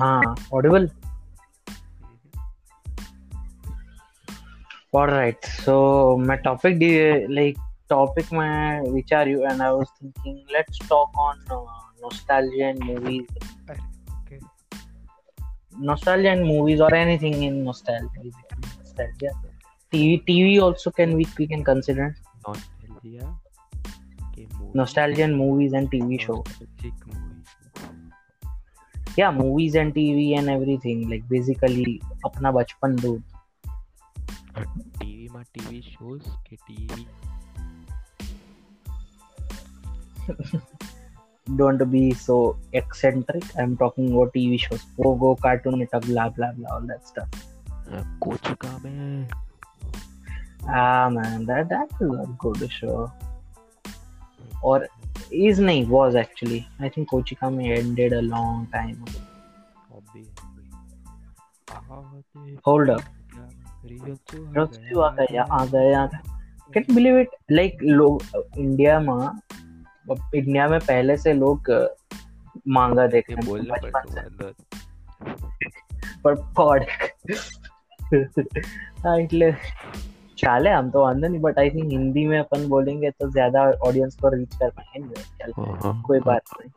हाँ audible All right. So my topic, like topic, my you, and I was thinking, let's talk on uh, nostalgia and movies. Okay. Nostalgia and movies, or anything in nostalgia. Nostalgia. TV, TV also can we we can consider. Nostalgia. Okay, movie. Nostalgia and movies and TV show. yeah movies and tv and everything like basically अपना बचपन दो TV में TV shows के TV don't be so eccentric i'm talking about tv shows pogo cartoon network blah blah blah all that stuff कुछ काम है ah man that that is a good show और is nahi was actually. I think Kochika may ended a long time ago. obviously Hold up. रस्सी आ गया आ गया can believe it like लोग India में India में पहले से लोग मांगा देखते हैं બોલને बचपन પડતું से અંદર पर पॉड हाँ ख्याल है हम तो वांदा नहीं बट आई थिंक हिंदी में अपन बोलेंगे तो ज़्यादा ऑडियंस को रीच कर पाएँगे। हाँ, हाँ। कोई बात नहीं।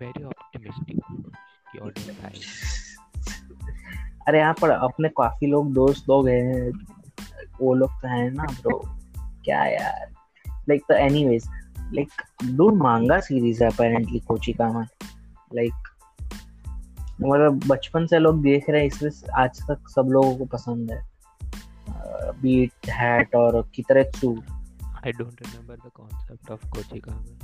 वेरी ऑप्टिमिस्टिक की ऑडियंस आएगी। अरे यहाँ पर अपने काफ़ी लोग दोस्त लोग हैं वो लोग तो हैं ना ब्रो क्या यार? लाइक तो एनीवेज लाइक दूर मांगा सीरीज़ है अपेरेंटली कोची का में। लाइक मतलब बचपन से लोग देख रहे हैं इसलिए आज तक सब लोगों को पसंद है। और Kiteretsu I don't remember the concept of कोचिका में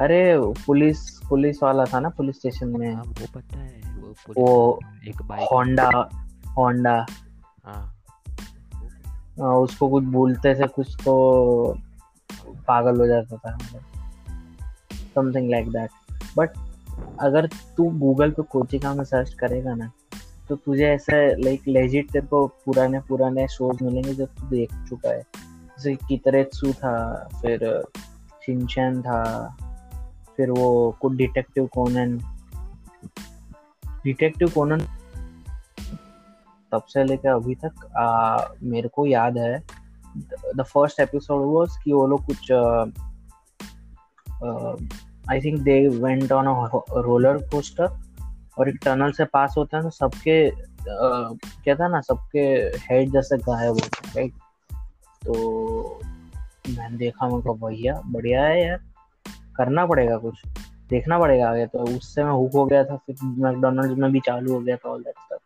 अरे पुलिस पुलिस वाला था ना पुलिस स्टेशन में। हाँ वो पता है वो वो एक बाइक होंडा होंडा हाँ। आ, उसको कुछ बोलते थे कुछ तो पागल हो जाता था। समथिंग लाइक दैट बट अगर तू गूगल पे कोचिका में सर्च करेगा ना तो तुझे ऐसे लाइक लेजिट तेरे को पुराने पुराने शोज़ मिलेंगे जो तू देख चुका है। जैसे कितरेत्सु था फिर शिनचैन था फिर वो कुछ डिटेक्टिव कोनन डिटेक्टिव कोनन तब से लेकर अभी तक आ, मेरे को याद है द फ़र्स्ट एपिसोड वाज कि वो लोग कुछ I think they went on roller coaster और एक टनल से पास होते हैं तो सबके क्या था ना, सबके हेड जैसे गायब होते हैं राइट तो मैंने देखा मेरे को भैया बढ़िया है यार, करना पड़ेगा कुछ, देखना पड़ेगा आगे। तो उससे मैं हुक हो गया था, फिर मैकडोनल्ड्स में भी चालू हो गया था ऑल दैट स्टफ़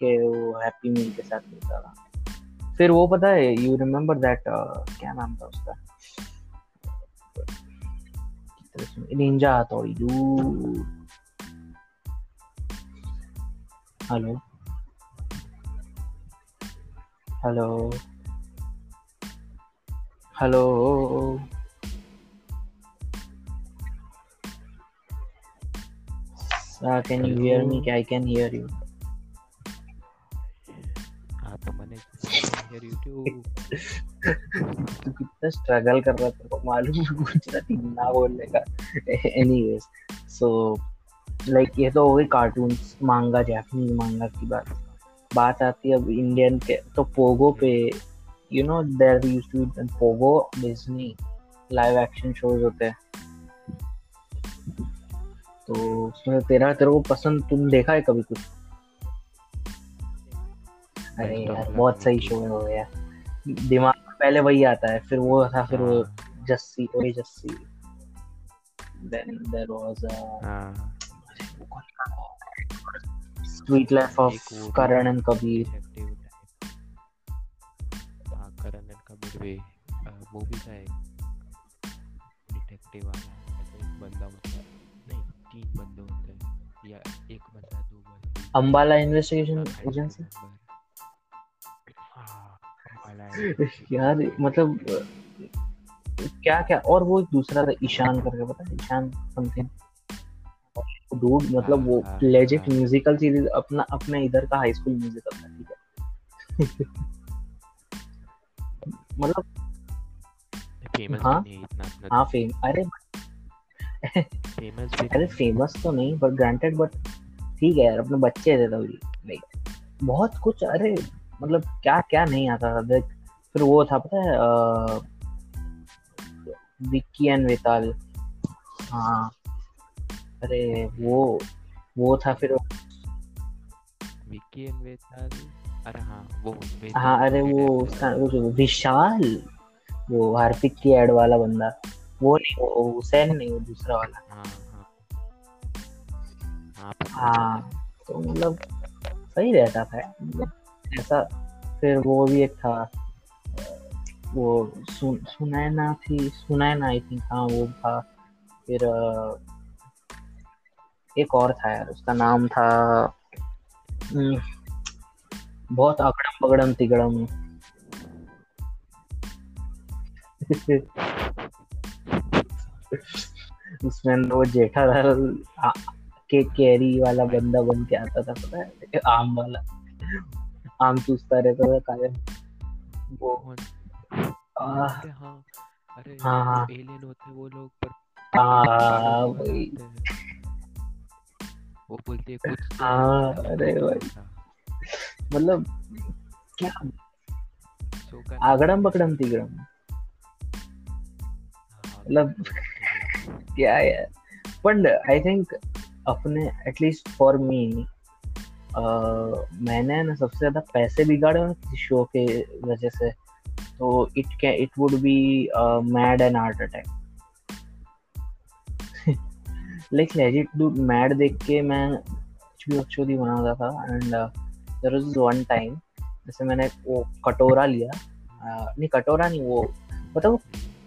के वो हैप्पी मील के साथ मिलता था। फिर वो पता है यू रिमेम्बर दैट क्या नाम था उसका? Ninja Hattori do hello hello hello Uh, can you hear me? I can hear you. हाँ तो मैंने hear you too. तू कितना स्ट्रगल कर रहा था मालूम गुजराती ना बोलने का एनीवेज सो लाइक ये तो हो गई कार्टून्स मांगा जापानीज मांगा की बात। बात आती है अब इंडियन के तो पोगो पे you know there used to Pogo Disney live action shows होते हैं। तो उसमें तेरा तेरे को पसंद तुम देखा है कभी कुछ? अरे यार बहुत सही शो है वो यार। दिमाग में पहले वही आता है फिर वो था फिर वो हाँ, जस्सी ओए Jassi. Then there was sweet life of Karan and Kabir हाँ करण एंड कबीर भी वो भी था एक डिटेक्टिव वाला. ऐसे एक बंदा होता है. नहीं तीन बंदे होते हैं. या एक बंदा दो बंदे. Ambala investigation agency remember. हाँ, यार मतलब क्या क्या और वो दूसरा था ईशान करके पता है? ईशान समथिंग डूड मतलब वो लेजिट। म्यूजिकल सीरीज़ अपना अपने इधर का हाई स्कूल म्यूजिकल था ठीक है। मतलब फ़ेमस हाँ, है फेम अरे फ़ेमस भी अरे फ़ेमस तो नहीं बट ग्रांटेड बट ठीक है यार अपने बच्चे थे तभी। लाइक बहुत कुछ अरे मतलब क्या क्या नहीं आता था। देख फिर वो था पता है विक्की एंड वेताल हाँ। अरे वो वो था फिर विक्की एंड वेताल अरे हाँ वो हाँ अरे वो उसका वो जो विशाल वो हार्पिक की एड वाला बंदा वो नहीं वो हुसैन नहीं वो दूसरा वाला। हाँ हाँ। हाँ है, तो मतलब सही रहता था। ऐसा फिर वो भी एक था वो सुन सुनैना थी सुनैना आई थिंक हाँ वो था। फिर एक और था यार उसका नाम था हम्म, बहुत अगड़म बगड़म तिगड़म। उसमें वो जेठालाल के कैरी वाला बंदा बन के आता था पता है? आम वाला। आम चूसता रहता था कायम वो। आ, अरे हाँ अरे हाँ, हाँ। एलियन होते हैं वो लोग पर हाँ। वो बोलते हैं कुछ तो। हाँ, अरे भाई। मतलब क्या? आगड़म बगड़म तिगड़म। हाँ, मतलब क्या है यार? बट आई थिंक अपने एटलीस्ट फॉर मी मैंने ना सबसे ज़्यादा पैसे बिगाड़े हैं किसी शो के वजह से। तो it can it would be MAD and Art Attack like legit do MAD देख के मैं कुछ भी बनाता था and there was one time जैसे मैंने वो कटोरा लिया uh, नहीं कटोरा नहीं वो मतलब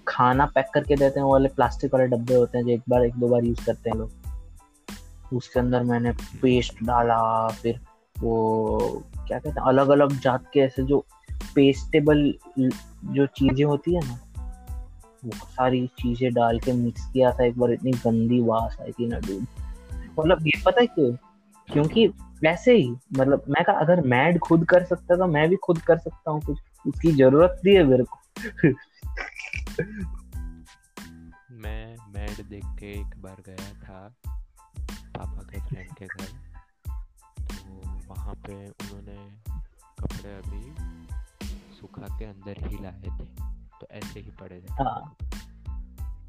खाना पैक करके देते हैं वो वाले प्लास्टिक वाले डब्बे होते हैं जो एक बार एक दो बार यूज़ करते हैं लोग। उसके अंदर मैंने पेस्ट डाला फिर वो क्या कहते हैं अलग अलग जात के ऐसे जो पेस्टेबल जो चीज़ें होती है ना वो सारी चीज़ें डाल के मिक्स किया था, एक बार इतनी गंदी वास आई थी ना डूड मतलब ये पता है क्यों? क्योंकि वैसे ही मतलब मैं कहा, अगर मैड खुद कर सकता तो मैं भी खुद कर सकता हूँ कुछ। उसकी ज़रूरत भी है मेरे को। मैं मैड देख के एक बार गया था पापा के फ्रेंड के घर। तो वहाँ पे उन्होंने कपड़े अभी सुखा के अंदर ही लाए थे। तो ऐसे ही पड़े थे हाँ।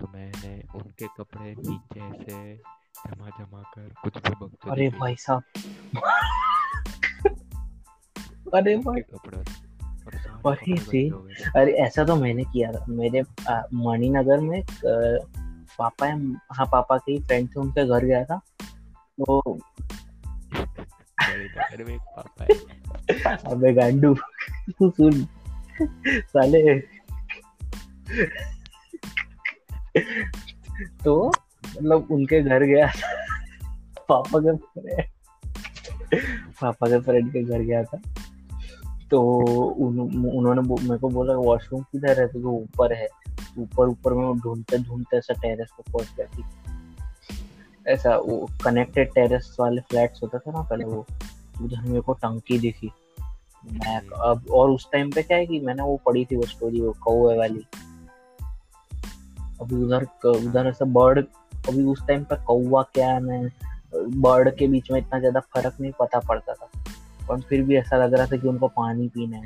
तो मैंने उनके कपड़े नीचे ऐसे जमा जमा कर कुछ भी बकचोदी अरे भाई साहब। अरे भाई। कपड़े अरे जी। अरे ऐसा तो मैंने किया था। मेरे मणिनगर में पापा है हाँ पापा के फ्रेंड थे उनके घर गया था। तो अबे गांडू तू सुन। साले तो मतलब उनके घर गया था। पापा के फ्रेंड पापा के फ्रेंड के घर गया था। तो उन, उन्होंने मेरे को बोला वॉशरूम किधर है? तो वो ऊपर है। ऊपर ऊपर में ढूंढते ढूंढते ऐसा टेरेस पे पहुँच गया थी ऐसा वो कनेक्टेड टेरेस वाले फ्लैट्स होता था ना पहले वो। उधर मेरे को टंकी दिखी। मैं अब और उस टाइम पे क्या है कि मैंने वो पढ़ी थी वो स्टोरी वो कौवे वाली। अभी उधर उधर ऐसा बर्ड, अभी उस टाइम पे कौवा क्या है, मैं, बर्ड के बीच में इतना ज़्यादा फ़र्क नहीं पता पड़ता था। पर फिर भी ऐसा लग रहा था कि उनको पानी पीना है।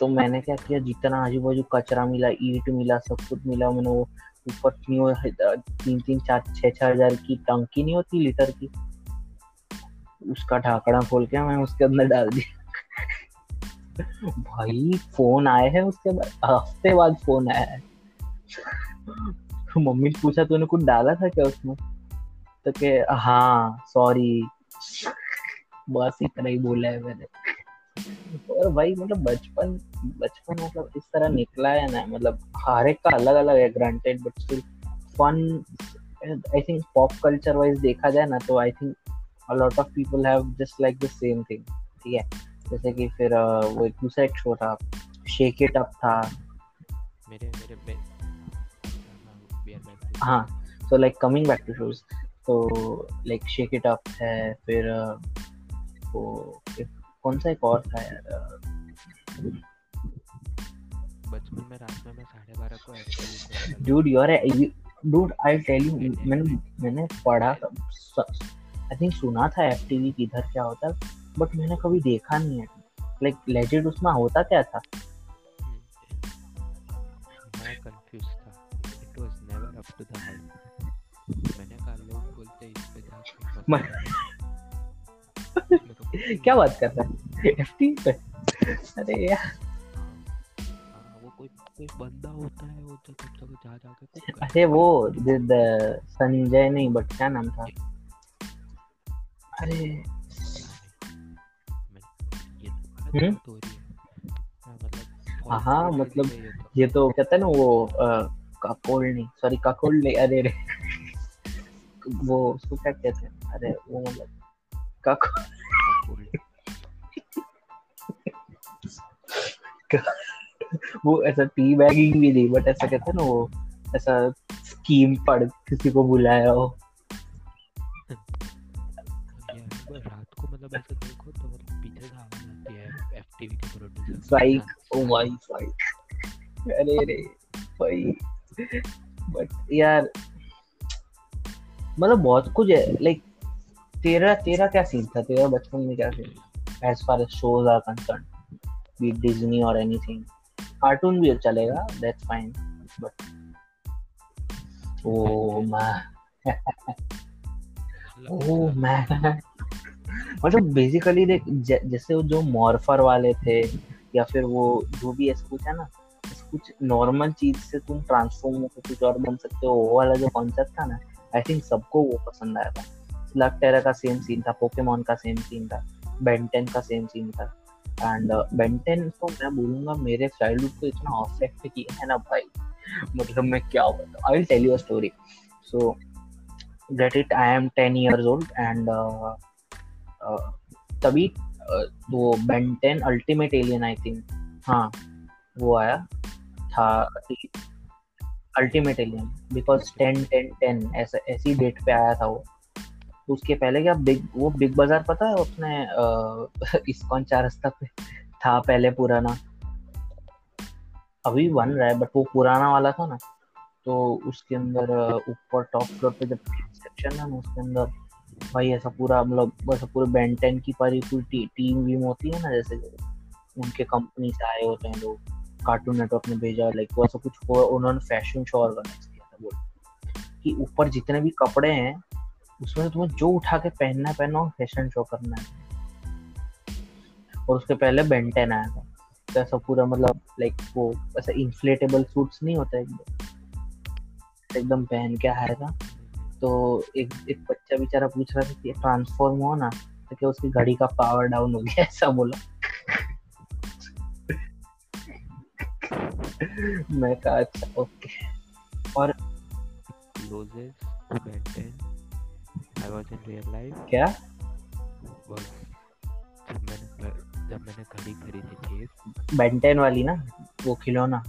तो मैंने क्या किया, जितना आजू बाजू कचरा मिला, ईट मिला, सब कुछ मिला, मैंने वो ऊपर तीन तीन, चार छह छह हज़ार की टंकी नहीं होती, लीटर की? उसका ढाकड़ा खोल के मैं उसके अंदर डाल दिया। भाई, फ़ोन आए हैं उसके बाद, हफ़्ते बाद फ़ोन आया है। मम्मी ने पूछा, तूने कुछ डाला था क्या उसमें? तो के हाँ सॉरी बस इतना ही बोला है मैंने। और भाई मतलब बचपन बचपन मतलब इस तरह निकला है ना मतलब हर एक का अलग अलग है granted but still fun I think pop culture wise देखा जाए ना तो I think a lot of people have just like the same thing, ठीक है? जैसे कि फिर वो एक दूसरा एक शो था शेक इट अप था। मेरे मेरे हाँ so like coming back to shows तो लाइक शेक इट अप है फिर वो कौन सा एक और था यार बचपन में रात में मैं साढ़े बारह को a, you, dude I tell you मैंने मैंने पढ़ा आई थिंक सुना था एफ़ टीवी किधर क्या होता है बट मैंने कभी देखा नहीं है। लाइक लेजिट उसमें होता क्या था? अप हाइप मैंने कहा लोग बोलते इस पे जाके मैं- क्या बात कर रहा है? एफ़ टीवी पे? अरे यार। हाँ, वो कोई कोई बंदा होता है वो तो तब तक जा जाके कुक अरे वो संजय नहीं बट क्या नाम था? अरे। है। तो हम्म? हो मतलब हाँ, मतलब ये तो। ये तो कहते हैं ना वो काकोल नहीं सॉरी काकोल नहीं अरे रे। वो उसको क्या कहते हैं? अरे वो मतलब काकोल। वो ऐसा टी बैगिंग भी नहीं बट ऐसा कहते हैं ना वो ऐसा स्कीम पढ़ किसी को बुलाया हो। रात को मतलब ऐसे देखो तो मतलब पीछे से आवाज़ आती है एफटीवी के producer psych oh my psych अरे रे भाई बट यार मतलब बहुत कुछ है लाइक तेरा तेरा क्या सीन था? तेरा बचपन में क्या scene as far as shows are concern be Disney और एनीथिंग कार्टून भी चलेगा दैट्स फाइन बट ओ मैं ओ मैं मतलब बेसिकली देख जैसे वो जो मॉर्फर वाले थे या फिर वो जो भी ऐसा कुछ है ना कुछ नॉर्मल चीज़ से तुम ट्रांसफॉर्म होकर कुछ और बन सकते हो वो वाला जो कॉन्सेप्ट था ना आई थिंक सबको वो पसंद आया था। स्लग टेरा का सेम सीन था पोकेमोन का सेम सीन था बेंटेन का सेम सीन था। एंड बेंटेन तो मैं बोलूँगा मेरे चाइल्डहुड को इतना अफेक्ट किया है ना भाई। मतलब मैं क्या बताऊँ I tell you a story so get it I am 10 years old and तभी uh, वो Ben Ten Ultimate Alien I think हाँ वो आया। था Ultimate Alien because ten ten ten ऐसा ऐसी डेट पे आया था वो। तो उसके पहले क्या बिग वो बिग बाज़ार पता है उसने अ, इस्कॉन चार रास्ता पे था पहले पुराना। अभी बन रहा है बट वो पुराना वाला था ना। तो उसके अंदर ऊपर टॉप फ्लोर पे जब सेक्शन है ना उसके अंदर भाई ऐसा पूरा मतलब ऐसा पूरे बेंटेन की पूरी पूरी टी, टीम वीम होती है ना जैसे उनके कंपनी से आए होते हैं लोग। कार्टून नेटवर्क ने भेजा लाइक वो ऐसा कुछ उन्होंने फ़ैशन शो ऑर्गेनाइज किया था, बोल। कि ऊपर जितने भी कपड़े हैं, उसमें तुम्हें जो उठा के पहनना पहनो फ़ैशन शो करना है। और उसके पहले बेंटेन आया था। तो ऐसा पूरा मतलब लाइक वो ऐसा इन्फ्लेटेबल सूट्स नहीं होता, एकदम एकदम पहन के आया था। तो एक एक बच्चा बेचारा पूछ रहा था कि ट्रांसफॉर्म हो ना तो क्या उसकी घड़ी का पावर डाउन हो गया, ऐसा बोला। मैं कहा अच्छा ओके. और closest to 10 I was in real life. क्या? was जब मैंने जब मैंने घड़ी खरीदी थी। बेंटेन वाली ना वो खिलौना।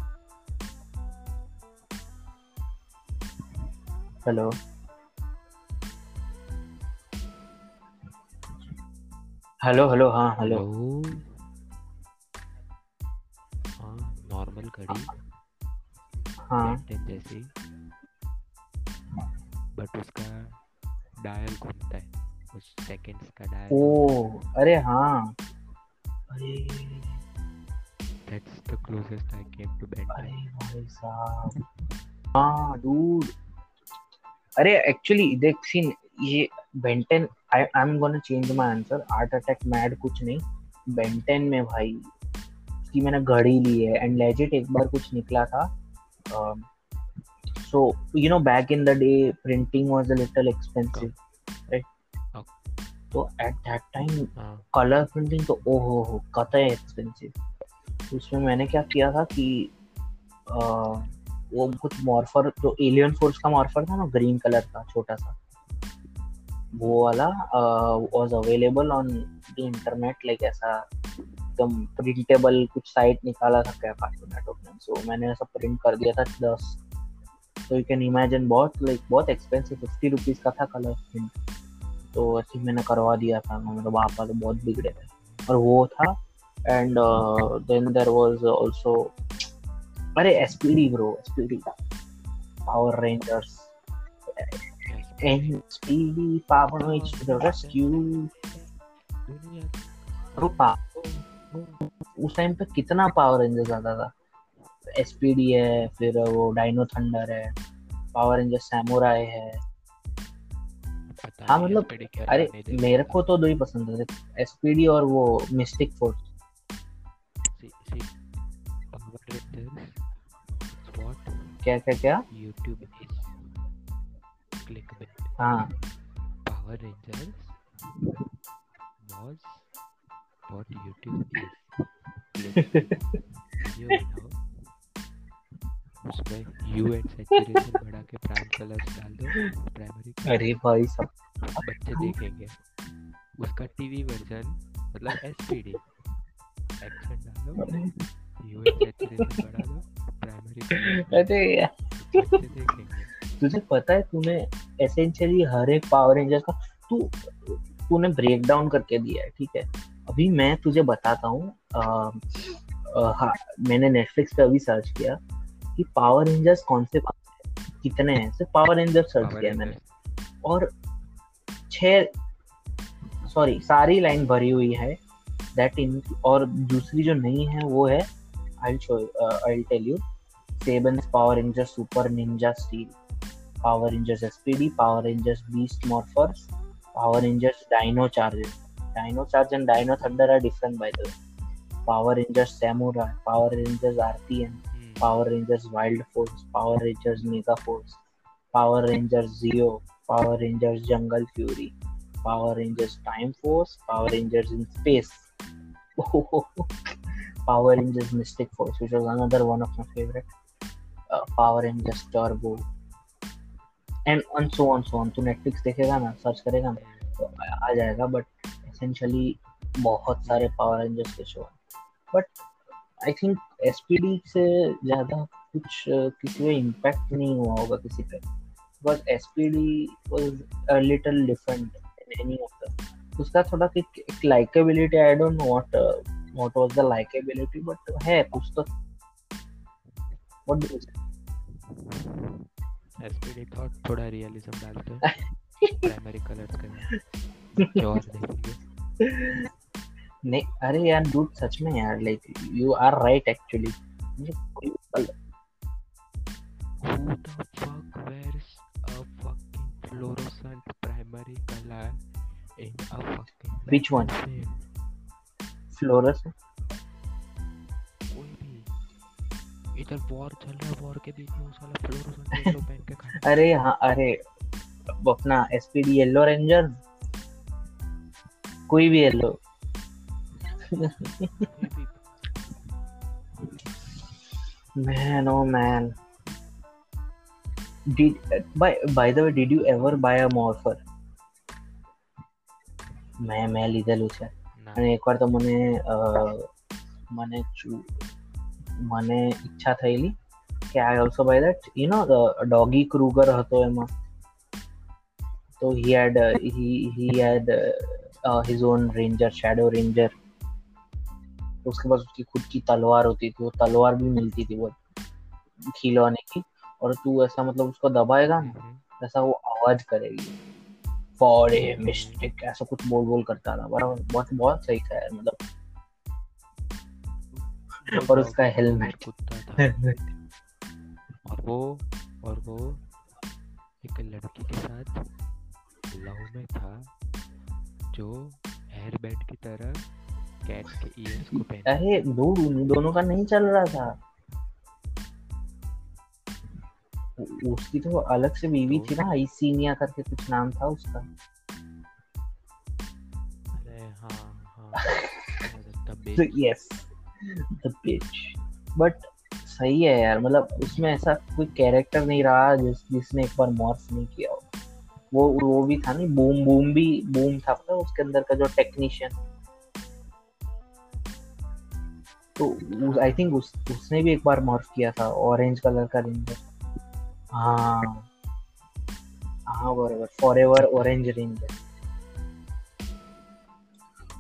हेलो हेलो हेलो हाँ हेलो घड़ी हाँ। जैसी। बट उसका डायल घूमता है। उस सेकंड्स का डायल ओ अरे हाँ। अरे। That's the closest I came to 10 अरे भाई साहब। हाँ डूड अरे एक्चुअली देख सीन ये Ben Ten I I am gonna change my answer Art Attack MAD कुछ नहीं। बेंटेन में भाई। की मैंने घड़ी ली है एंड लेजिट एक बार कुछ निकला था। So you know back in the day printing was a little expensive right तो at that time colour printing तो ओ हो हो कतई एक्सपेंसिव उसमें मैंने क्या किया था कि अ, वो कुछ मॉर्फर जो एलियन फोर्स का मॉर्फर था ना ग्रीन कलर का छोटा सा वो वाला was available on the internet like ऐसा एकदम प्रिंटेबल कुछ साइट निकाला था क्या कार्टून नेटवर्क ने सो मैंने ऐसा प्रिंट कर दिया था दस। तो यू कैन इमेजिन बहुत लाइक बहुत एक्सपेंसिव फिफ्टी रुपीज़ का था कलर प्रिंट तो ऐसे मैंने करवा दिया था मेरे बाप वाले बहुत बिगड़े थे। और वो था and then there was also अरे SPD bro SPD Power Rangers NPD Power Rangers to the rescue पा- उस टाइम पे कितना पावर रेंजर्स आता था? एसपीडी है फिर वो डाइनो थंडर है पावर रेंजर सैमुराई है। हाँ, मतलब, अरे मेरे को तो दो ही पसंद थे एसपीडी और वो मिस्टिक फोर्स क्या क्या क्या? YouTube is. Clickbait. हाँ। Power Rangers was what YouTube is. You know, उसमें यू एंड सैचुरेशन बढ़ा के प्राइम कलर्स डाल दो प्राइमरी अरे भाई सब बच्चे देखेंगे। उसका टीवी वर्जन मतलब एसपीडी एक्शन डालो। यू एंड सैचुरेशन बढ़ा दो प्राइमरी अरे यार, तुझे पता है तूने एसेंशियली हर एक पावर रेंजर का तू तूने ब्रेक डाउन करके दिया है ठीक है? अभी मैं तुझे बताता हूँ हाँ मैंने नेटफ्लिक्स पे अभी सर्च किया कि पावर रेंजर्स कौन से कितने हैं? सिर्फ़ पावर रेंजर सर्च Power किया मैंने। और छः सॉरी सारी लाइन भरी हुई है। दैट इन और दूसरी जो नहीं है वो है I show I tell you Saban's Power Ranger Super Ninja Steel Power Rangers SPD Power Rangers Beast Morphers Power Rangers Dino Charger Dino Charge and Dino Thunder are different by the Power Rangers Samurai Power Rangers RPM hmm, Power Rangers Wild Force, Power Rangers Mega Force, Power Rangers Zeo, Power Rangers Jungle Fury, Power Rangers Time Force, Power Rangers in Space, Power Rangers Mystic Force, which was another one of my favorite, uh, Power Rangers Turbo, and on so on so on. तो Netflix देखेगा ना, search करेगा ना, तो आ जाएगा but essentially बहुत सारे Power Rangers के show but I think SPD से ज़्यादा कुछ किसी पे इम्पैक्ट नहीं हुआ होगा किसी पे। Because SPD was a little different any of the उसका थोड़ा एक, एक likability I don't know what what was the likability but है कुछ तो। व्हाट डू SPD थॉट थोड़ा रियलिज्म डालते हैं। प्राइमरी कलर्स के और देखेंगे। नहीं अरे यार डूड सच में यार like you are right actually Who the fuck wears a fucking fluorescent primary color in a fucking Which one? magazine? फ्लोरस कोई भी। इधर वॉर चल रहा है वॉर के बीच में वो साला फ्लोरोसेंट पहन के खड़ा अरे हाँ अरे अपना एसपीडी येलो रेंजर कोई भी येलो है। कोई भी Man, oh man. Did by by the way, did you ever buy a morpher? મેં મેં લીધેલું છે ના અને એકવાર તો મને અ, મને ચુ- મને ઈચ્છા થયેલી કે I also buy that you know doggy Kruger હતો એમાં તો ही had uh, he he own ranger shadow ranger. तो उसके पास उसकी खुद की तलवार होती थी वो तलवार भी मिलती थी वो खिलौने की। और तू ऐसा मतलब उसको दबाएगा ना हम्म, ऐसा वो आवाज़ करेगी। फॉर ए मिस्टेक ऐसा कुछ बोल बोल करता था। बराबर बहुत बहुत सही था यार मतलब। और उसका हेलमेट। और वो और वो एक लड़की के साथ लव में था। जो हेयर बैंड की तरह कैट के ईयर्स को पहन अरे उन दोनों का नहीं चल रहा था। उसकी तो अलग से बीवी थी ना आइसीनिया करके कुछ नाम था उसका। अरे हाँ हाँ। द तो यस द पिच बट सही है यार मतलब उसमें ऐसा कोई कैरेक्टर नहीं रहा जिस जिसने एक बार मॉर्फ नहीं किया। वो वो भी था नहीं बूम बूम भी बूम था पता उसके अंदर का जो टेक्नीशियन तो आई थिंक उस, उसने भी एक बार मॉर्फ किया था ऑरेंज कलर का रेंजर हाँ। हाँ बरोबर forever orange ranger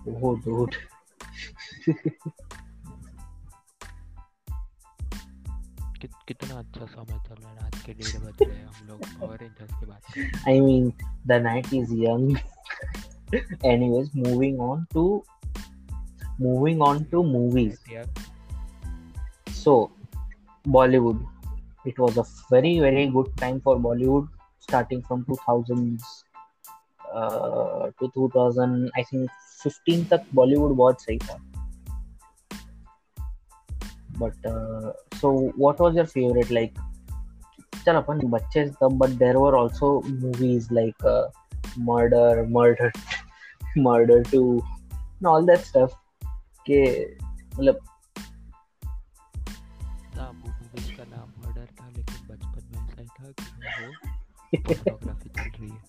oh dude कितना अच्छा समय चल रहा है रात के डेढ़ बज रहे हैं हम लोग पावर रेंजर्स की बात कर रहे हैं I mean, the night is young. Anyways, moving on to moving on to movies. यार So, Bollywood. It was a very very good time for Bollywood, starting from 2000s uh, to 2000. I think 15 तक Bollywood बहुत सही था. But uh, so, what was your favorite like? चल अपन बच्चे तब but there were also movies like Murder Murder Murder Two all that stuff के मतलब था वो मूवीज़ का नाम मर्डर था लेकिन बचपन में ऐसा ही था कि वो फोटोग्राफी चल रही है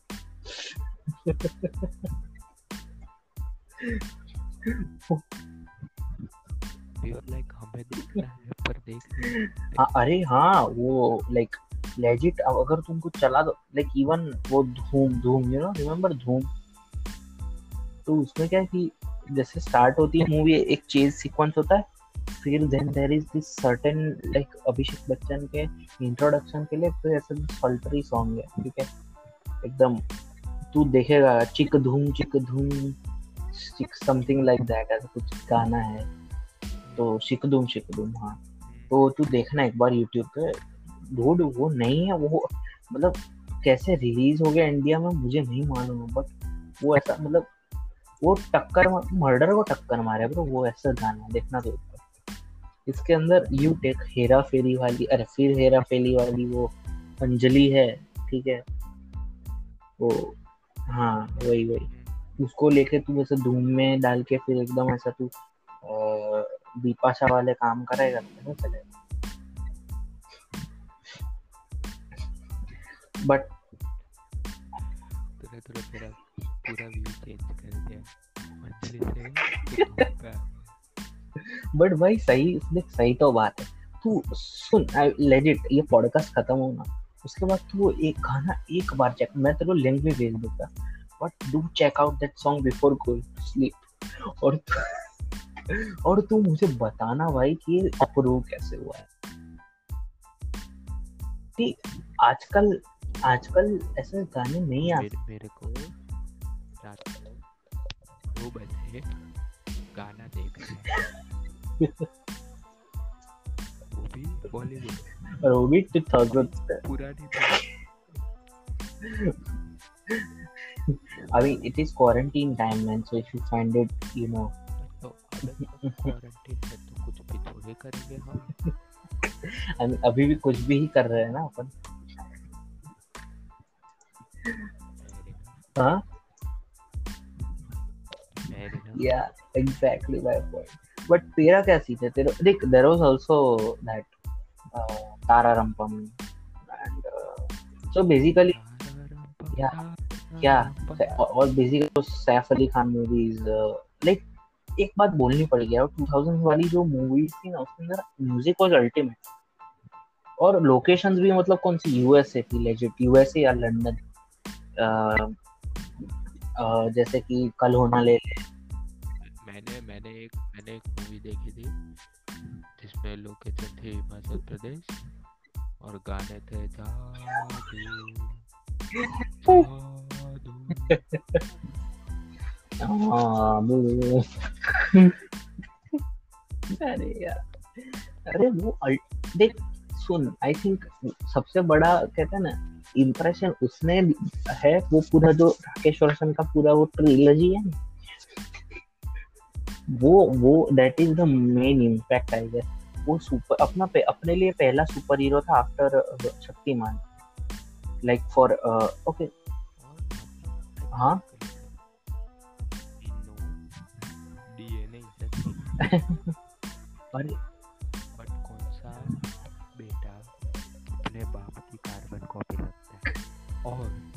Like हमें देखना है पर देख नहीं हाँ अरे हाँ वो लाइक लेजिट अगर तुमको चला दो लाइक इवन वो धूम धूम यू नो रिमेम्बर धूम? तो उसमें क्या है कि जैसे स्टार्ट होती है मूवी एक चेज सीक्वेंस होता है फिर then there is this certain like Abhishek Bachchan के इंट्रोडक्शन के लिए फिर ऐसा सल्टरी सॉन्ग है ठीक है? एकदम तू देखेगा चिक धूम चिक धूम चिक समथिंग लाइक दैट ऐसा कुछ गाना है। तो शिक धूम शिक धूम हाँ तो तू देखना एक बार यूट्यूब पे। डूड वो नहीं है वो मतलब कैसे रिलीज़ हो गया इंडिया में मुझे नहीं मालूम है बट वो ऐसा मतलब वो टक्कर मर्डर को टक्कर मारे ब्रो वो ऐसा गाना देखना तो इसके अंदर यू टेक हेरा फेरी वाली अरे फिर हेरा फेरी वाली वो अंजलि है ठीक है? वो हाँ वही वही। उसको लेके तू ऐसे धूम में डाल के फिर एकदम ऐसा तू अ, बिपाशा वाले काम करेगा तो कैसे चलेगा। बट तूने तूने मेरा पूरा व्यू चेंज कर दिया। बट भाई सही देख सही तो बात है। तू सुन लेजिट ये पॉडकास्ट खत्म हो ना उसके बाद तू एक गाना एक बार चेक मैं तेरे को लिंक भी भेज दूँगा but do check out that song before going to sleep और और तू मुझे बताना भाई कि ये अप्रूव कैसे हुआ है कि आजकल आजकल ऐसे गाने नहीं आते मेरे, मेरे को रात को दो बजे गाना देखना है वो भी बॉलीवुड और वो भी टू थाउज़ेंड पुरानी फ़िल्म। I mean, it is quarantine time, man. So if you find it, you know, तो अगर क्वारंटीन है तो कुछ भी थोड़े करेंगे हम। I अभी भी कुछ भी ही कर रहे हैं ना अपन। हाँ? मेरे ना? Yeah exactly my point. But तेरा क्या सीन है? तेरा देख there was also that uh, Tara रंपम and uh, so basically Yeah, yeah, और और basically Saif Ali Khan movies like एक बात बोलनी पड़ेगी यार 2000 वाली जो मूवीज़ थी ना उसके अंदर म्यूज़िक वाज अल्टीमेट और लोकेशंस भी मतलब कौन सी? यूएसए थी लेजिट यूएसए या लंदन जैसे कि कल होना ले ले। मैंने मैंने एक मैंने एक मूवी देखी थी जिसमें लोकेशन थे हिमाचल प्रदेश और गाने थे जादू जादू। हाँ, वो- अरे यार। अरे वो देख सुन आई थिंक सबसे बड़ा कहते हैं ना इम्प्रेशन उसने है वो पूरा जो राकेश रोशन का पूरा वो ट्रिलॉजी है वो वो that is the main impact I guess वो सुपर अपना पे, अपने लिए पहला सुपर हीरो था after Shaktimaan. Like for okay हाँ? अरे बट कौन सा बेटा अपने बाप की कार्बन कॉपी रखता है? और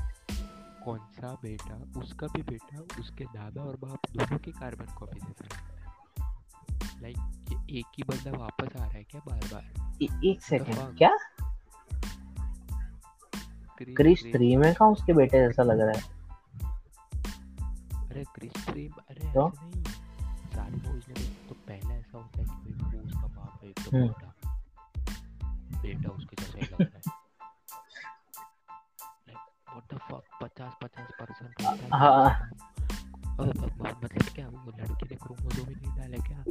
कौन सा बेटा उसका भी बेटा उसके दादा और बाप दोनों की कार्बन कॉपी रखता है? लाइक ये एक ही बंदा वापस आ रहा है क्या बार बार एक सेकंड क्या? क्रिश थ्री में का उसके बेटे जैसा लग रहा है? अरे क्रिश थ्री अरे तो? नहीं। सारी पहले ऐसा होता है कि भाई उसका बाप है एकदम हम्म। मोटा बेटा उसके जैसा ही लग रहा है व्हाट द फक 50 50 परसेंट है। हाँ। मतलब क्या वो लड़की ने क्रोमोसोम ही नहीं डाले क्या?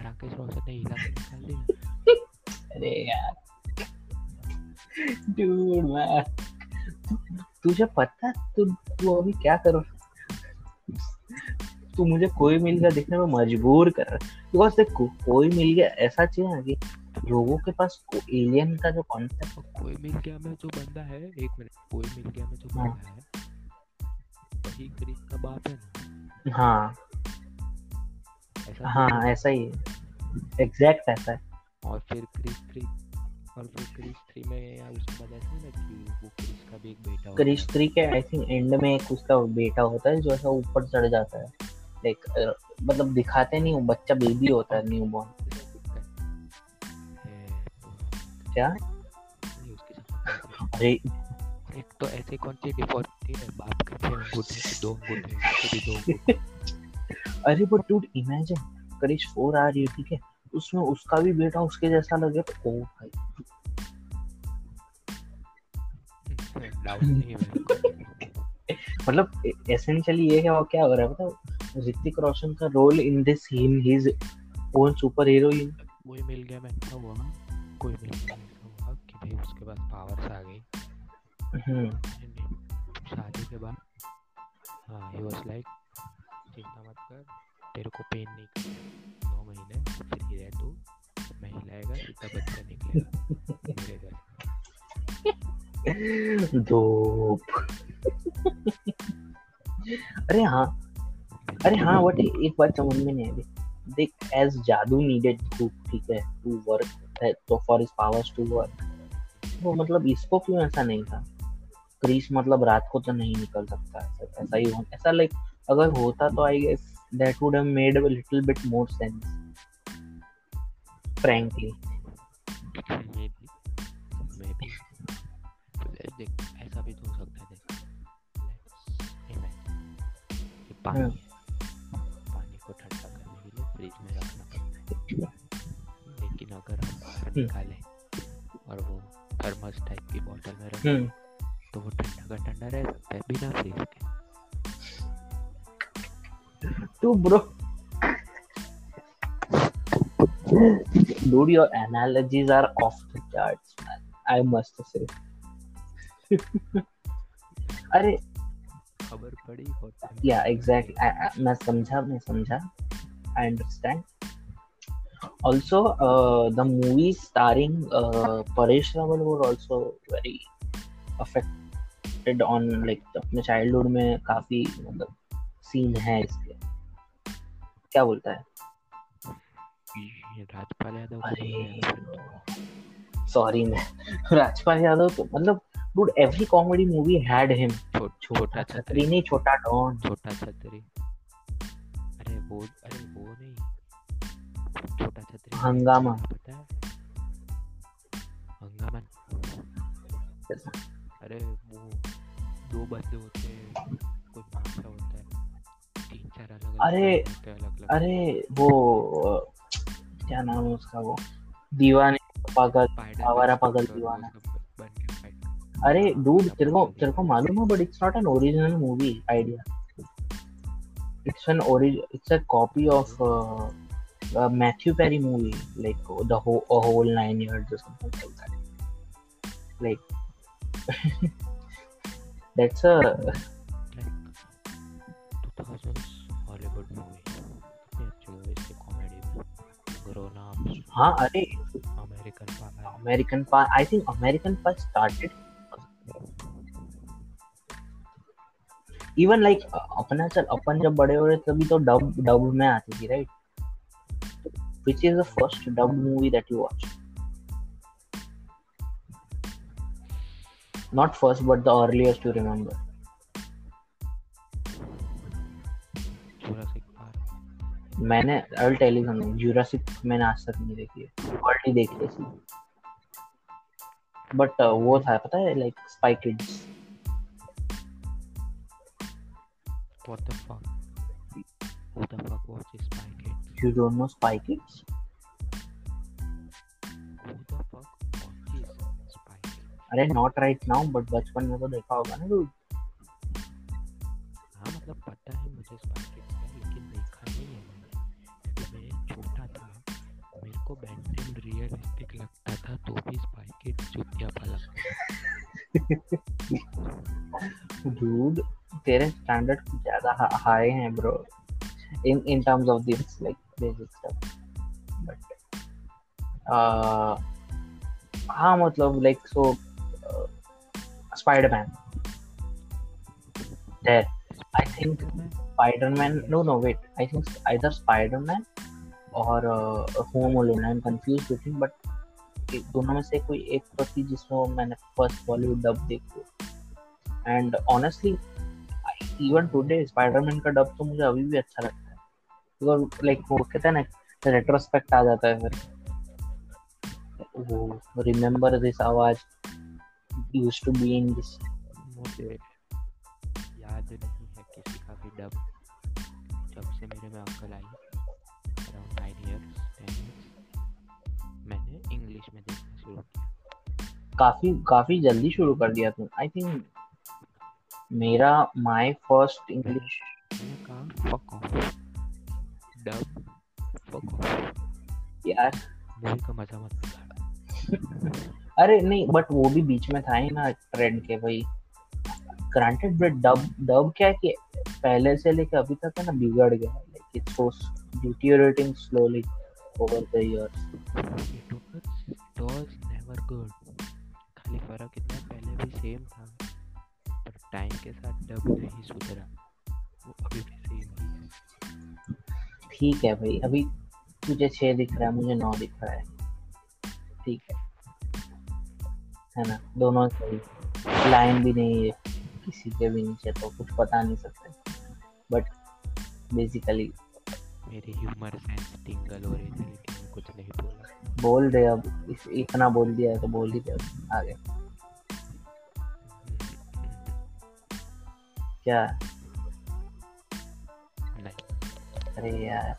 राकेश रोशन ने हिला निकाल दिया। अरे यार। डूड मैं तुझे पता तू तू अभी क्या करो? तू मुझे कोई मिल गया देखने में मजबूर कर रहा है। बिकॉज़ देख को, कोई मिल गया ऐसा चाहिए ना कि लोगों के पास एलियन का जो कॉन्सेप्ट तो कोई मिल गया में जो बंदा है एक मिनट कोई मिल गया में जो हाँ। बंदा है वही क्रिस का बाप है ना। हाँ। ऐसा हाँ ऐसा ही है। एग्जैक्ट ऐसा है। और फिर क्रिस थ्री और फिर क्रिस थ्री में या उसके बाद ऐसा ना कि वो क्रिस का भी एक बेटा क्रिश थ्री के आई थिंक एंड में एक उसका बेटा होता है जो ऐसा ऊपर चढ़ जाता है। लाइक मतलब दिखाते नहीं वो बच्चा बेबी होता है न्यू बॉर्न क्या? अरे एक तो ऐसे कौन सी डिफ़ॉल्ट है? बाप के छह अंगूठे दो अंगूठे उसके भी दो अरे but dude imagine Krrish four आ रही है ठीक है? उसमें उसका भी बेटा उसके जैसा लगे तो ओ भाई नहीं है मतलब एसेंशियली ये क्या क्या हो रहा है पता ऋतिक रोशन का role in this in his own super hero in Koi Mil Gaya मैं ऐसा हुआ कोई मिल गया हुआ कि भाई उसके पास पावर्स आ गई। शादी के बाद हाँ ही वाज लाइक चिंता मत कर तेरे को पेन नहीं करना नौ महीने फ्री रह तू। मैं हिलाएगा सीधा बच्चा निकलेगा मेरे घर। दोप अरे हाँ अरे हाँ बट एक बात समझ में नहीं आई देख एज जादू नीडेड धूप ठीक है टू वर्क तो for his powers to work वो मतलब इसको क्यों ऐसा नहीं था? क्रीस मतलब रात को तो नहीं निकल सकता ऐसा ऐसा ही हो ऐसा लाइक अगर होता तो I guess that would have made a little bit more sense frankly देख ऐसा भी तो हो सकता है पानी। निकालें और वो थर्मस टाइप की बोतल में रखें। हम्म। तो वो ठंडा का ठंडा रह सकता है बिना फ्रीज के। too, bro. Dude, your analogies are off the charts, man. I must say. अरे। खबर पड़ी और या एग्जैक्टली मैं समझा मैं समझा। I understand also the movie starring Paresh Rawal were also very affected on like अपने चाइल्डहुड में काफ़ी मतलब सीन है इसके। क्या बोलता है? राजपाल यादव अरे सॉरी मैं राजपाल यादव तो मतलब dude every comedy movie had him. छोट छतरी नहीं छोटा डॉन। छोटा छतरी। अरे वो अरे वो नहीं। हंगामा। पता है हंगामा अरे वो दो बंदे होते हैं कोई माफिया होता है तीन चार अलग अरे, अलग अरे वो क्या नाम है उसका वो? दीवाने पागल आवारा पागल दीवाना। अरे डूड तेरे को तेरे को मालूम है but it's not an original movie idea it's an origin it's a copy of Matthew Perry movie like the whole nine years or something like that. Like that's a two thousands Hollywood movie कितनी अच्छी movie इसकी comedy में grown up हाँ अरे। American पागल American pa I think American pa started even like अपना चल अपन जब बड़े हो रहे तभी तो डब डब में आती थी right which is the first dub movie that you watch not first but the earliest you remember मैंने I will tell you something Jurassic मैंने आज तक नहीं देखी है. वर्ल्ड देखी है बट वो था पता है like Spy Kids What the fuck? Who the fuck watches Spy Kids? Kids Who the fuck watches अरे नॉट राइट नाउ बट बचपन में तो देखा होगा ना तू। हाँ मतलब पता है मुझे स्पाई किड्स का लेकिन देखा नहीं है मैंने। क्योंकि मैं छोटा था मेरे को बेंटेन रियलिस्टिक लगता था तो भी स्पाई किड्स चुतियापा लगता dude तेरे स्टैंडर्ड कुछ ज़्यादा हाई हैं bro in in terms of this like basic stuff but हाँ मतलब like so Spiderman there. I think spider-man no no wait. I think either spider-man or uh, home alone. I'm confused but दोनों में से कोई एक तो थी जिसमें मैंने फ़र्स्ट बॉलीवुड डब देखी and honestly even today Spiderman का डब तो मुझे अभी भी अच्छा लगता है। बिकॉज़ लाइक वो कहते हैं ना रेट्रोस्पेक्ट आ जाता है फिर। वो रिमेम्बर दिस आवाज़ used to be in this मुझे याद नहीं है किसी का भी डब जब से मेरे में अकल आई around nine years ten years मैंने इंग्लिश में देखना शुरू किया। काफ़ी काफ़ी जल्दी शुरू कर दिया तुम आई थिंक मेरा माय फ़र्स्ट इंग्लिश मैंने कहा फक ऑफ़ डब यार मूवी का मज़ा मत बिगाड़ अरे नहीं बट वो भी बीच में था ही ना ट्रेंड के भाई। ग्रांटेड बट डब डब क्या है कि पहले से लेके अभी तक है ना बिगड़ गया like it's so deteriorating slowly over the years it was it was never good खाली फ़र्क इतना पहले भी सेम था। पर टाइम के साथ डब नहीं सुधरा। वो अभी भी सेम ही है। ठीक है भाई अभी तुझे छह दिख रहा है मुझे नौ दिख रहा है। ठीक है। है ना? दोनों सही लाइन भी नहीं है किसी के भी नीचे तो कुछ पता नहीं सकते। बट बेसिकली मेरी ह्यूमर सेंस टिंगल हो रही थी लेकिन कुछ नहीं बोला। बोल दे अब इस इतना बोल दिया है तो बोल ही दे आगे। क्या? अरे यार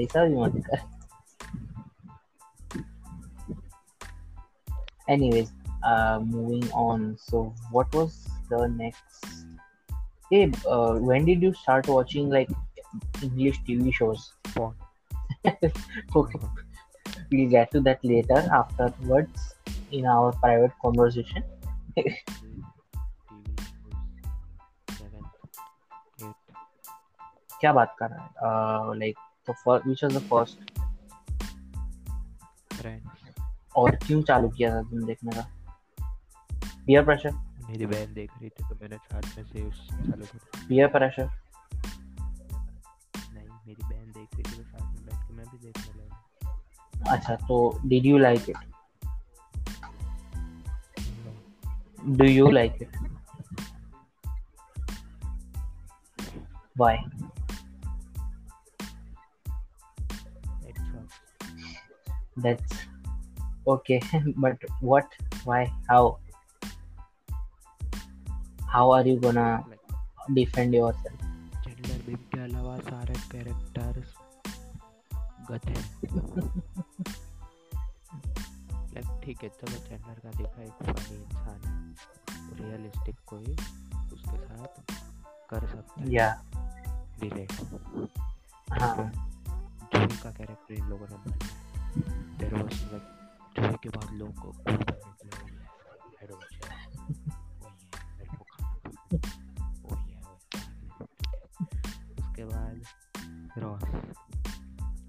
ऐसा भी मत कर anyways uh moving on so what was the next hey uh, when did you start watching like english tv shows Porn. okay we'll get to that later afterwards in our private conversation क्या बात कर रहा है? like the first which was the first? Friends और क्यों चालू किया था तुम देखने का? Peer pressure? मेरी बहन देख रही थी तो मैंने साथ में से उस चालू कर peer pressure? नहीं मेरी बहन देख रही थी तो साथ में बैठ के मैं भी देखने लगा। अच्छा तो did you like it? Do you like it? Why? That's okay but what why how how are you gonna defend yourself? Chandler Bing के अलावा सारे कैरेक्टर्स गधे लाइक ठीक है चलो चैंडलर का देखा एक फनी इंसान है। रियलिस्टिक कोई उसके साथ कर सकता है। Yeah. रिलेट हाँ। जूही का कैरेक्टर इन लोगों ने बनाया। वाज लाइक जूही के बाद लोगों को कूल बनने के लिए मेरे को खाना। उसके बाद रॉस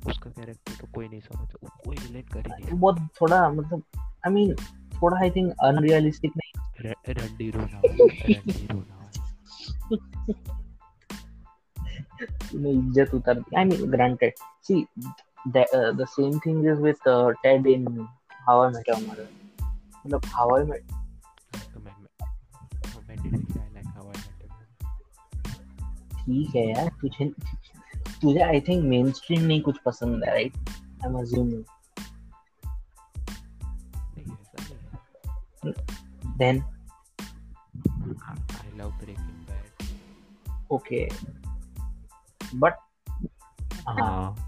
उसका कैरेक्टर तो कोई नहीं समझ कोई रिलेट कर ही नहीं बहुत थोड़ा मतलब आई मीन थोड़ा आई थिंक अनरियलिस्टिक नहीं। रंडी रोना रंडी रोना। इज़्ज़त उतार दी I mean granted see the same thing is with Ted in How I Met Your Mother मतलब हाउ आई मेट तो मैं मैं मैं didn't say I like How I Met ठीक है यार तुझे तुझे आई थिंक मेन स्ट्रीम नहीं कुछ पसंद है right I am assuming then I love Breaking Bad okay but हाँ।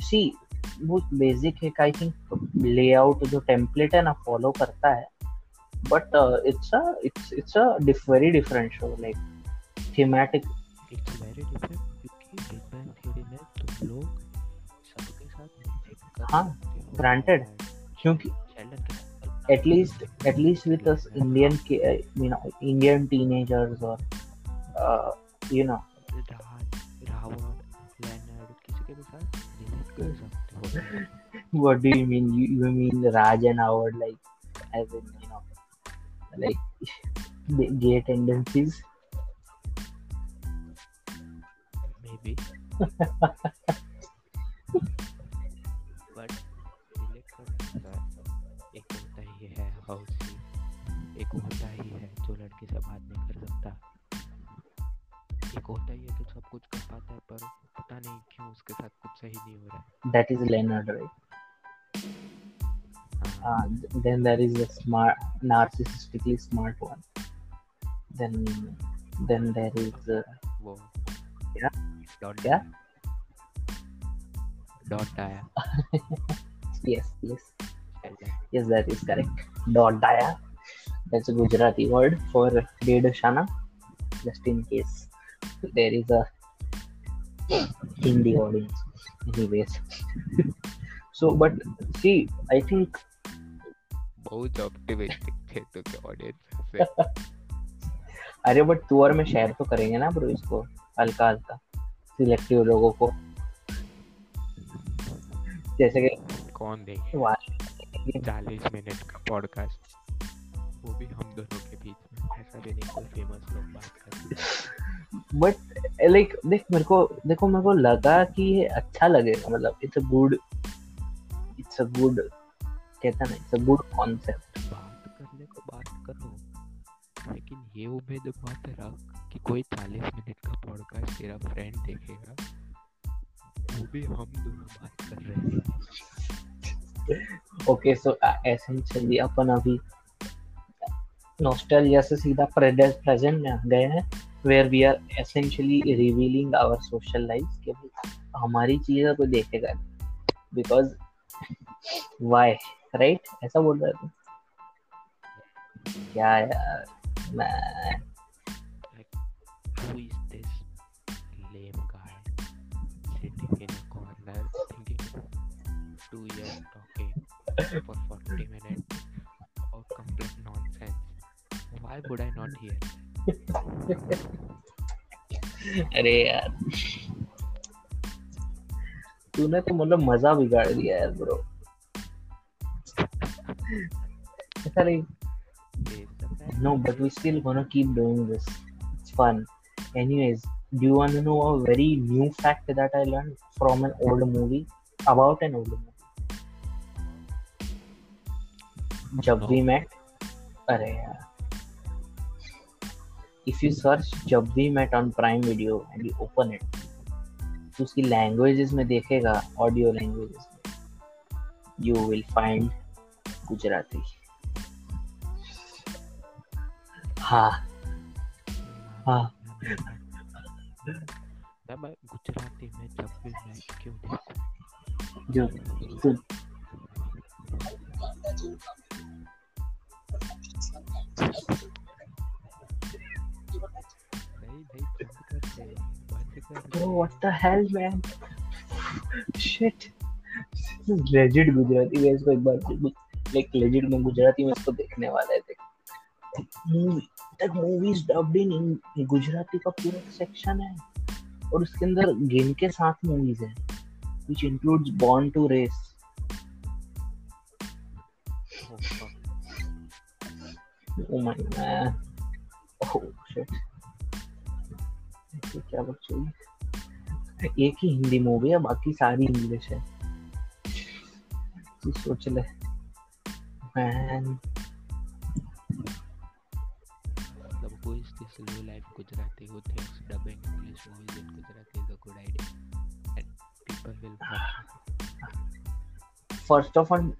सी वो बेसिक है आई थिंक लेआउट जो टेम्पलेट है ना फॉलो करता है but it's a it's it's a very different show like thematic it's very different क्योंकि Big Bang Theory में तुम लोग सबके साथ हाँ, हो. और क्योंकि at least at least with us indian uh, you know indian teenagers or uh, you know what do you mean you, you mean raj and howard like as in you know like gay tendencies maybe है एक होता ही है ही है जो लड़की से बात नहीं कर सकता एक होता ही है जो सब कुछ कर पाता है पर पता नहीं क्यों उसके साथ कुछ सही नहीं हो रहा है। That is Leonard right then there is a smart narcissistically smart one then then there is वो। या डॉट या डॉट आया yes yes yes that is correct dot dia That's a Gujarati word for Dedoshana, just in case. There is a Hindi audience. Anyways. so, but see, I think बहुत optimistic थे तो के audience से? अरे but तू और मैं share तो करेंगे ना ब्रो इसको हल्का हल्का सिलेक्टिव लोगों को। जैसे कि कौन देखे चालीस मिनट का पॉडकास्ट वो भी हम दोनों के बीच। ऐसा भी नहीं कोई फ़ेमस लोग बात करते बट लाइक देख मेरे को देखो मेरे को लगा कि ये अच्छा लगेगा मतलब it's a good it's a good कहता ना इट्स अ गुड कॉन्सेप्ट बात करने को बात करो लेकिन ये उम्मीद मत रख कि कोई चालीस मिनट का पॉडकास्ट तेरा फ्रेंड देखेगा। वो भी हम दोनों बात कर रहे हैं। ओके सो एसेंशियली अपन अभी नॉस्टैल्जिया से सीधा प्रेजेंट में आ गए हैं where we are essentially revealing our social life कि हमारी चीज़ें कोई देखेगा बिकॉज़ वाई राइट ऐसा बोल रहे थे क्या यार मैं two years talking for 40 minutes about complete? Why would I not hear? अरे यार तूने तो मतलब मज़ा बिगाड़ दिया यार ब्रो ऐसा नहीं. No, but we still gonna keep doing this. It's fun. Anyways, do you want to know a very new fact that I learned from an old movie about an old movie? Jab We Met. अरे यार. If you search Jab We Met on Prime Video and you open it, तो उसकी languages में देखेगा audio languages में you will find Gujarati हाँ हाँ। गुजराती में जब भी मैं क्यों जो तो Bro, what the hell, man? Shit. This is legit Gujarati मैं इसको एक बार लाइक legit में गुजराती में इसको देखने वाला है देख। Movie that movie is dubbed in Gujarati का पूरा सेक्शन है। और उसके अंदर गेम के साथ मूवीज़ है which includes Born to Race Oh, oh my man. Oh shit. ये क्या बोल रही एक ही हिंदी मूवी है बाकी सारी इंग्लिश है। तो सोच ले। मैन मतलब वो इस दिस लो लाइफ गुजराती हो things dubbing English movies in Gujarati is a good idea and people will first of all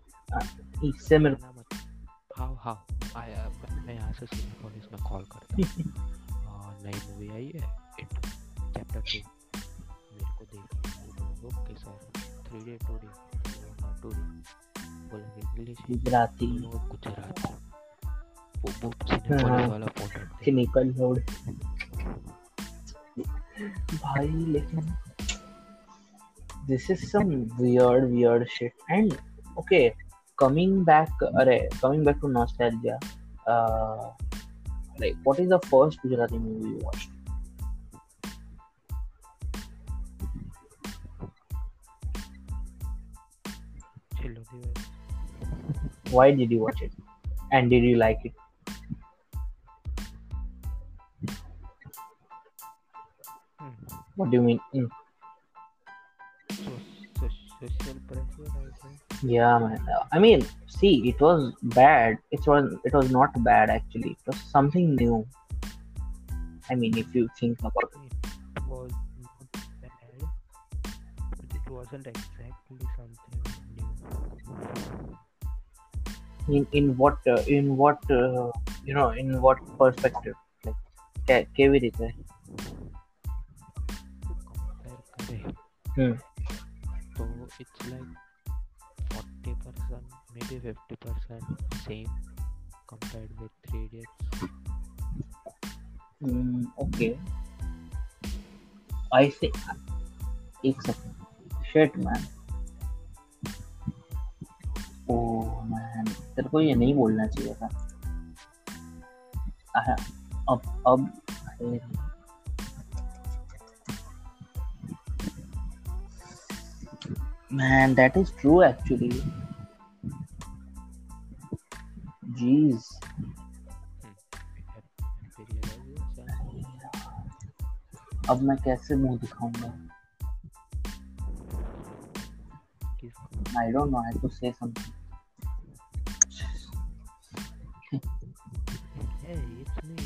इससे मेरे हाउ हाउ आई मैं यहाँ से सिंगापुर इसमें कॉल करता हूँ। नई मूवी आई है इट चैप्टर टू मेरे को देख टुडे टुडे हाँ टुडे बोलेंगे इंग्लिश गुजराती बोलो गुजराती। वो वो सिनेमा हाँ। वाला फ़ोन रखते कि रोड भाई लेकिन this is some weird weird shit. And okay coming back अरे back to nostalgia uh like what is the first Gujarati movie you watched? Why did you watch it? And did you like it? Hmm. What do you mean? Hmm. Social pressure. yeah man i mean see it was bad it was it was not bad actually it was something new i mean if you think about it it was not bad but it wasn't exactly something new in in what uh, in what uh, you know in what perspective like ke- કેવી રીતે compare કરે Hmm. તો it's like 40% maybe 50% same compared with three idiots mm, okay i say एक second shit man oh man तेरे को ये नहीं बोलना चाहिए था आह, अब अब man that is true actually jeez अब मैं कैसे मुँह दिखाऊँगा I don't know. I have to say something. hey it's me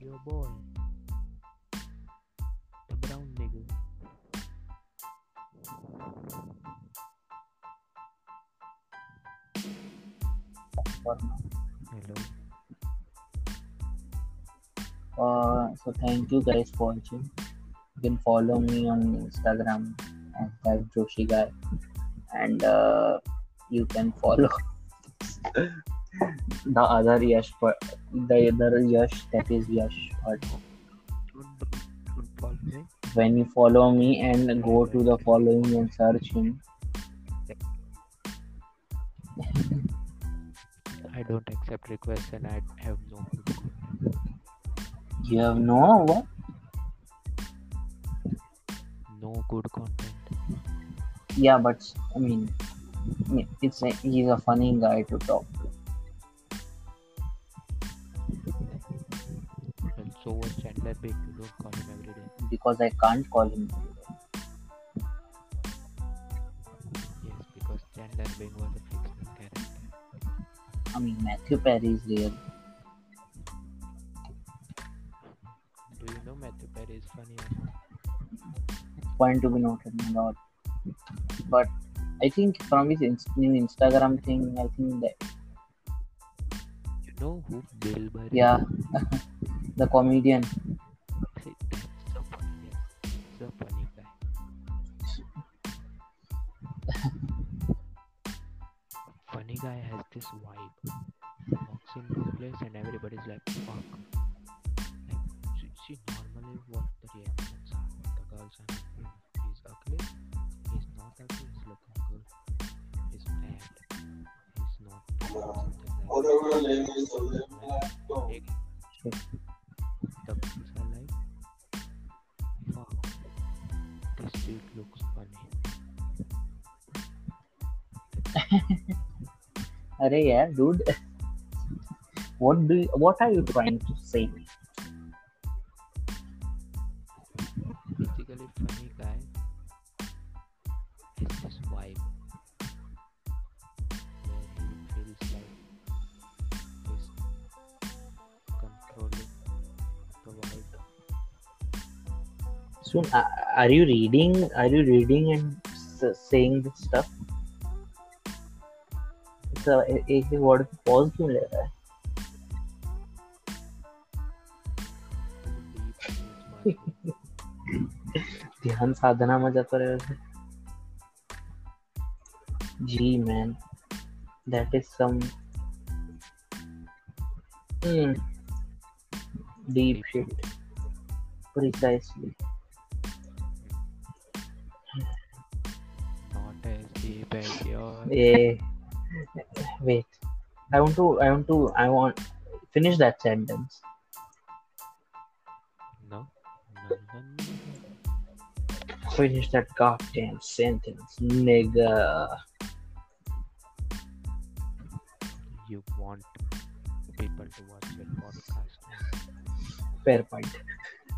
your boy hello Uh, so thank you guys for watching. You can follow me on Instagram that Joshi guy, and uh, you can follow the other Yash, but the other Yash that is Yash. Me when you follow me and go to the following and search him, I don't accept requests and I have no good content. you have no what? no good content Yeah, but I mean, it's a, he's a funny guy to talk to. and so was Chandler Bing you don't call him every day because I can't call him. yes because Chandler Bing was a I mean, Matthew Perry is real. do you know Matthew Perry is funny? Point to be noted, my lord. But I think from his inst- new Instagram thing, I think that you know who Bill Burr yeah, the comedian. So funny he's funny funny guy has this vibe. Walks into a place and everybody's like fuck. Like see, see normally what the reactions are the girls are like, "Hmm, he's ugly. He's not ugly. He's looking good. He's fat he's not something like that. Like, the girls are like wow this dude looks funny Arey yeah, dude. What do you, what are you trying to say? basically funny guy is this vibe where he feels like he's controlling the vibe. So, uh, are you reading? Are you reading and saying this stuff? तो एक एक word को pause क्यों ले रहा है? ध्यान साधना मज़ा कर रहे थे जी man that is some deep shit precisely a wait. I want to. I want to. I want finish that sentence. No? No, no, no. Finish that goddamn sentence, nigga. You want people to watch your podcast. Fair point.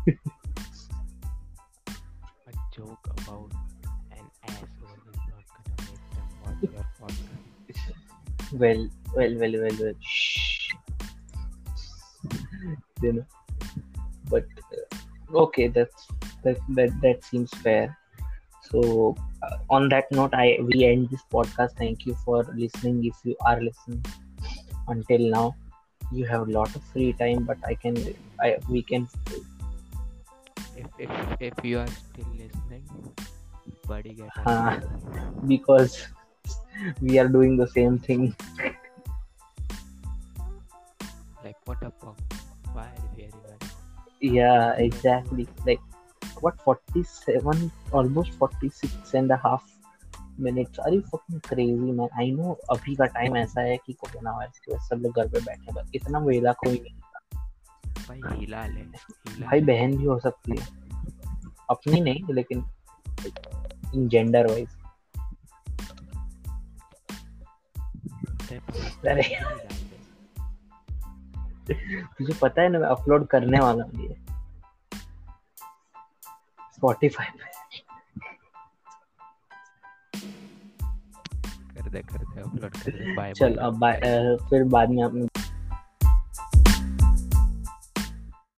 Well, well, well, well, well. Shh. You know, but uh, okay, that's that that that seems fair. So, uh, on that note, I we end this podcast. Thank you for listening. If you are listening until now, you have a lot of free time, but I can, I we can. If if if you are still listening, buddy get Uh, because we are doing the same thing. like what a punk. Why are you hearing us? Yeah, exactly. Like what 47 almost 46 and a half minutes are you fucking crazy man I know अभी का time ऐसा है कि corona virus की वजह से सब लोग घर पे बैठे हैं इतना वेला कोई नहीं भाई हिला ले हिला भाई बहन भी हो सकती है अपनी नहीं लेकिन इन जेंडर वाइज ते पर अरे। तुझे पता है ना मैं अपलोड करने वाला हूँ ये। स्पॉटिफाई पे। कर दे कर दे अपलोड कर दे। बाय चल अब बाय- फिर बाद में अपने